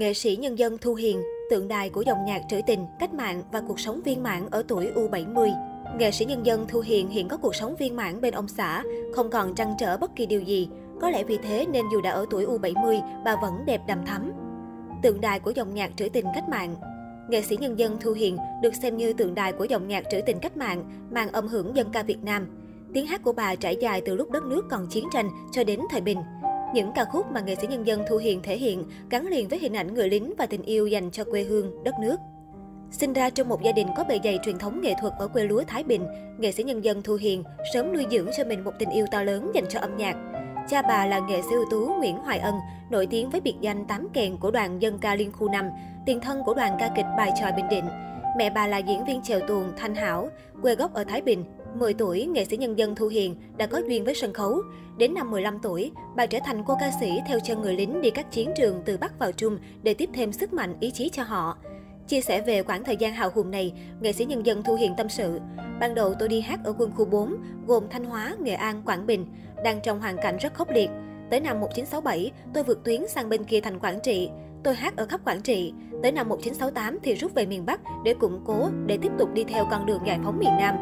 Nghệ sĩ nhân dân Thu Hiền, tượng đài của dòng nhạc trữ tình, cách mạng và cuộc sống viên mãn ở tuổi U70. Nghệ sĩ nhân dân Thu Hiền hiện có cuộc sống viên mãn bên ông xã, không còn trăn trở bất kỳ điều gì. Có lẽ vì thế nên dù đã ở tuổi U70, bà vẫn đẹp đầm thắm. Tượng đài của dòng nhạc trữ tình cách mạng Nghệ sĩ nhân dân Thu Hiền được xem như tượng đài của dòng nhạc trữ tình cách mạng, mang âm hưởng dân ca Việt Nam. Tiếng hát của bà trải dài từ lúc đất nước còn chiến tranh cho đến thời bình. Những ca khúc mà nghệ sĩ nhân dân Thu Hiền thể hiện gắn liền với hình ảnh người lính và tình yêu dành cho quê hương, đất nước. Sinh ra trong một gia đình có bề dày truyền thống nghệ thuật ở quê lúa Thái Bình, nghệ sĩ nhân dân Thu Hiền sớm nuôi dưỡng cho mình một tình yêu to lớn dành cho âm nhạc. Cha bà là nghệ sĩ ưu tú Nguyễn Hoài Ân, nổi tiếng với biệt danh tám kèn của đoàn dân ca Liên khu 5, tiền thân của đoàn ca kịch Bài tròi Bình Định. Mẹ bà là diễn viên chèo tuồng Thanh Hảo, quê gốc ở Thái Bình, 10 tuổi, nghệ sĩ nhân dân Thu Hiền đã có duyên với sân khấu. Đến năm 15 tuổi, bà trở thành cô ca sĩ theo chân người lính đi các chiến trường từ Bắc vào Trung để tiếp thêm sức mạnh ý chí cho họ. Chia sẻ về khoảng thời gian hào hùng này, nghệ sĩ nhân dân Thu Hiền tâm sự. Ban đầu tôi đi hát ở quân khu 4, gồm Thanh Hóa, Nghệ An, Quảng Bình, đang trong hoàn cảnh rất khốc liệt. Tới năm 1967, tôi vượt tuyến sang bên kia thành Quảng Trị. Tôi hát ở khắp Quảng Trị. Tới năm 1968 thì rút về miền Bắc để củng cố, để tiếp tục đi theo con đường giải phóng miền Nam.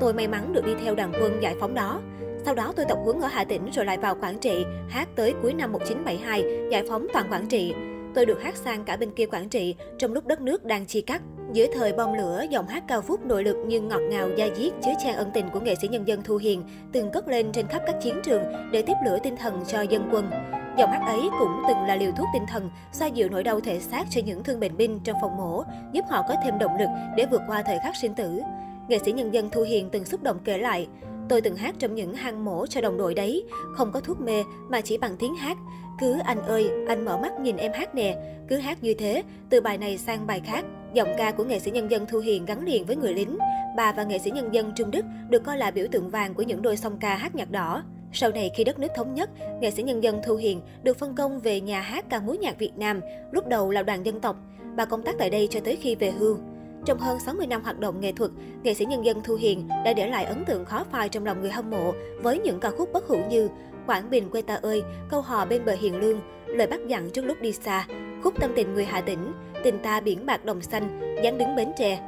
Tôi may mắn được đi theo đoàn quân giải phóng đó. Sau đó tôi tập huấn ở Hà Tĩnh rồi lại vào Quảng Trị, hát tới cuối năm 1972, giải phóng toàn Quảng Trị. Tôi được hát sang cả bên kia Quảng Trị trong lúc đất nước đang chia cắt. Dưới thời bom lửa, giọng hát cao phúc nội lực nhưng ngọt ngào da diết chứa chan ân tình của nghệ sĩ nhân dân Thu Hiền từng cất lên trên khắp các chiến trường để tiếp lửa tinh thần cho dân quân. Giọng hát ấy cũng từng là liều thuốc tinh thần, xoa dịu nỗi đau thể xác cho những thương bệnh binh trong phòng mổ, giúp họ có thêm động lực để vượt qua thời khắc sinh tử. Nghệ sĩ nhân dân Thu Hiền từng xúc động kể lại, Tôi từng hát trong những hang mổ cho đồng đội đấy, không có thuốc mê mà chỉ bằng tiếng hát. Cứ anh ơi, anh mở mắt nhìn em hát nè, cứ hát như thế, từ bài này sang bài khác. Giọng ca của nghệ sĩ nhân dân Thu Hiền gắn liền với người lính. Bà và nghệ sĩ nhân dân Trung Đức được coi là biểu tượng vàng của những đôi song ca hát nhạc đỏ. Sau này khi đất nước thống nhất, nghệ sĩ nhân dân Thu Hiền được phân công về nhà hát ca mối nhạc Việt Nam, lúc đầu là đoàn dân tộc. Bà công tác tại đây cho tới khi về hưu. Trong hơn 60 năm hoạt động nghệ thuật, nghệ sĩ nhân dân Thu Hiền đã để lại ấn tượng khó phai trong lòng người hâm mộ với những ca khúc bất hủ như Quảng Bình quê ta ơi, câu hò bên bờ hiền lương, lời bắt dặn trước lúc đi xa, khúc tâm tình người Hà Tĩnh, tình ta biển bạc đồng xanh, dáng đứng bến tre.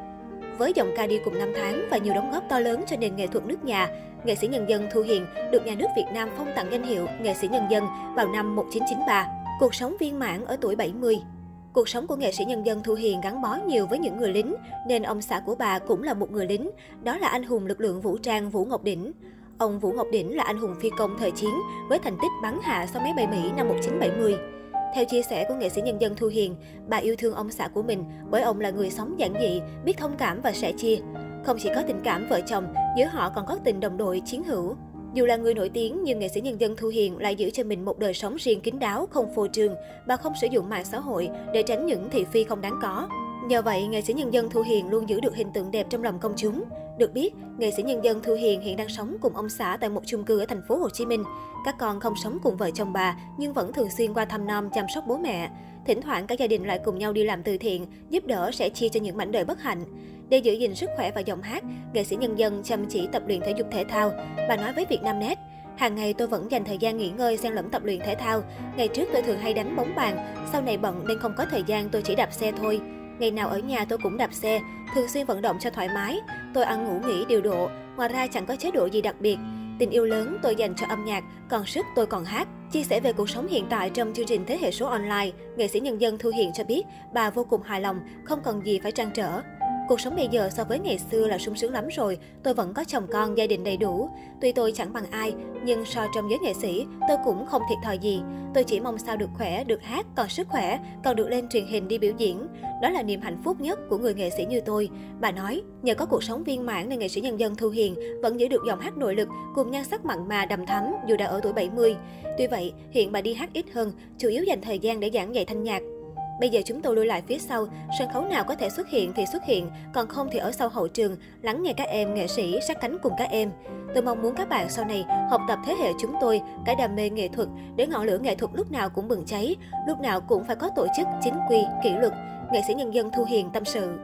Với giọng ca đi cùng năm tháng và nhiều đóng góp to lớn cho nền nghệ thuật nước nhà, nghệ sĩ nhân dân Thu Hiền được nhà nước Việt Nam phong tặng danh hiệu nghệ sĩ nhân dân vào năm 1993. Cuộc sống viên mãn ở tuổi 70. Cuộc sống của nghệ sĩ nhân dân Thu Hiền gắn bó nhiều với những người lính, nên ông xã của bà cũng là một người lính, đó là anh hùng lực lượng vũ trang Vũ Ngọc Đỉnh. Ông Vũ Ngọc Đỉnh là anh hùng phi công thời chiến với thành tích bắn hạ sau máy bay Mỹ năm 1970. Theo chia sẻ của nghệ sĩ nhân dân Thu Hiền, bà yêu thương ông xã của mình bởi ông là người sống giản dị, biết thông cảm và sẻ chia. Không chỉ có tình cảm vợ chồng, giữa họ còn có tình đồng đội chiến hữu. Dù là người nổi tiếng, nhưng nghệ sĩ nhân dân Thu Hiền lại giữ cho mình một đời sống riêng kín đáo, không phô trương. Bà không sử dụng mạng xã hội để tránh những thị phi không đáng có. Nhờ vậy, nghệ sĩ nhân dân Thu Hiền luôn giữ được hình tượng đẹp trong lòng công chúng. Được biết, nghệ sĩ nhân dân Thu Hiền hiện đang sống cùng ông xã tại một chung cư ở thành phố Hồ Chí Minh. Các con không sống cùng vợ chồng bà nhưng vẫn thường xuyên qua thăm nom chăm sóc bố mẹ. Thỉnh thoảng cả gia đình lại cùng nhau đi làm từ thiện, giúp đỡ sẽ chia cho những mảnh đời bất hạnh. Để giữ gìn sức khỏe và giọng hát, nghệ sĩ nhân dân chăm chỉ tập luyện thể dục thể thao. Bà nói với Vietnamnet, Hàng ngày tôi vẫn dành thời gian nghỉ ngơi xen lẫn tập luyện thể thao. Ngày trước tôi thường hay đánh bóng bàn, sau này bận nên không có thời gian tôi chỉ đạp xe thôi. Ngày nào ở nhà tôi cũng đạp xe, thường xuyên vận động cho thoải mái. Tôi ăn ngủ nghỉ điều độ, ngoài ra chẳng có chế độ gì đặc biệt. Tình yêu lớn tôi dành cho âm nhạc, còn sức tôi còn hát. Chia sẻ về cuộc sống hiện tại trong chương trình Thế hệ số online, nghệ sĩ nhân dân Thu Hiền cho biết bà vô cùng hài lòng, không cần gì phải trăn trở. Cuộc sống bây giờ so với ngày xưa là sung sướng lắm rồi, tôi vẫn có chồng con, gia đình đầy đủ. Tuy tôi chẳng bằng ai, nhưng so trong giới nghệ sĩ, tôi cũng không thiệt thòi gì. Tôi chỉ mong sao được khỏe, được hát, còn sức khỏe, còn được lên truyền hình đi biểu diễn. Đó là niềm hạnh phúc nhất của người nghệ sĩ như tôi. Bà nói, nhờ có cuộc sống viên mãn nên nghệ sĩ nhân dân Thu Hiền vẫn giữ được giọng hát nội lực cùng nhan sắc mặn mà đầm thắm dù đã ở tuổi 70. Tuy vậy, hiện bà đi hát ít hơn, chủ yếu dành thời gian để giảng dạy thanh nhạc. Bây giờ chúng tôi lui lại phía sau, sân khấu nào có thể xuất hiện thì xuất hiện, còn không thì ở sau hậu trường, lắng nghe các em nghệ sĩ sát cánh cùng các em. Tôi mong muốn các bạn sau này học tập thế hệ chúng tôi, cái đam mê nghệ thuật, để ngọn lửa nghệ thuật lúc nào cũng bừng cháy, lúc nào cũng phải có tổ chức, chính quy, kỷ luật. Nghệ sĩ nhân dân Thu Hiền tâm sự.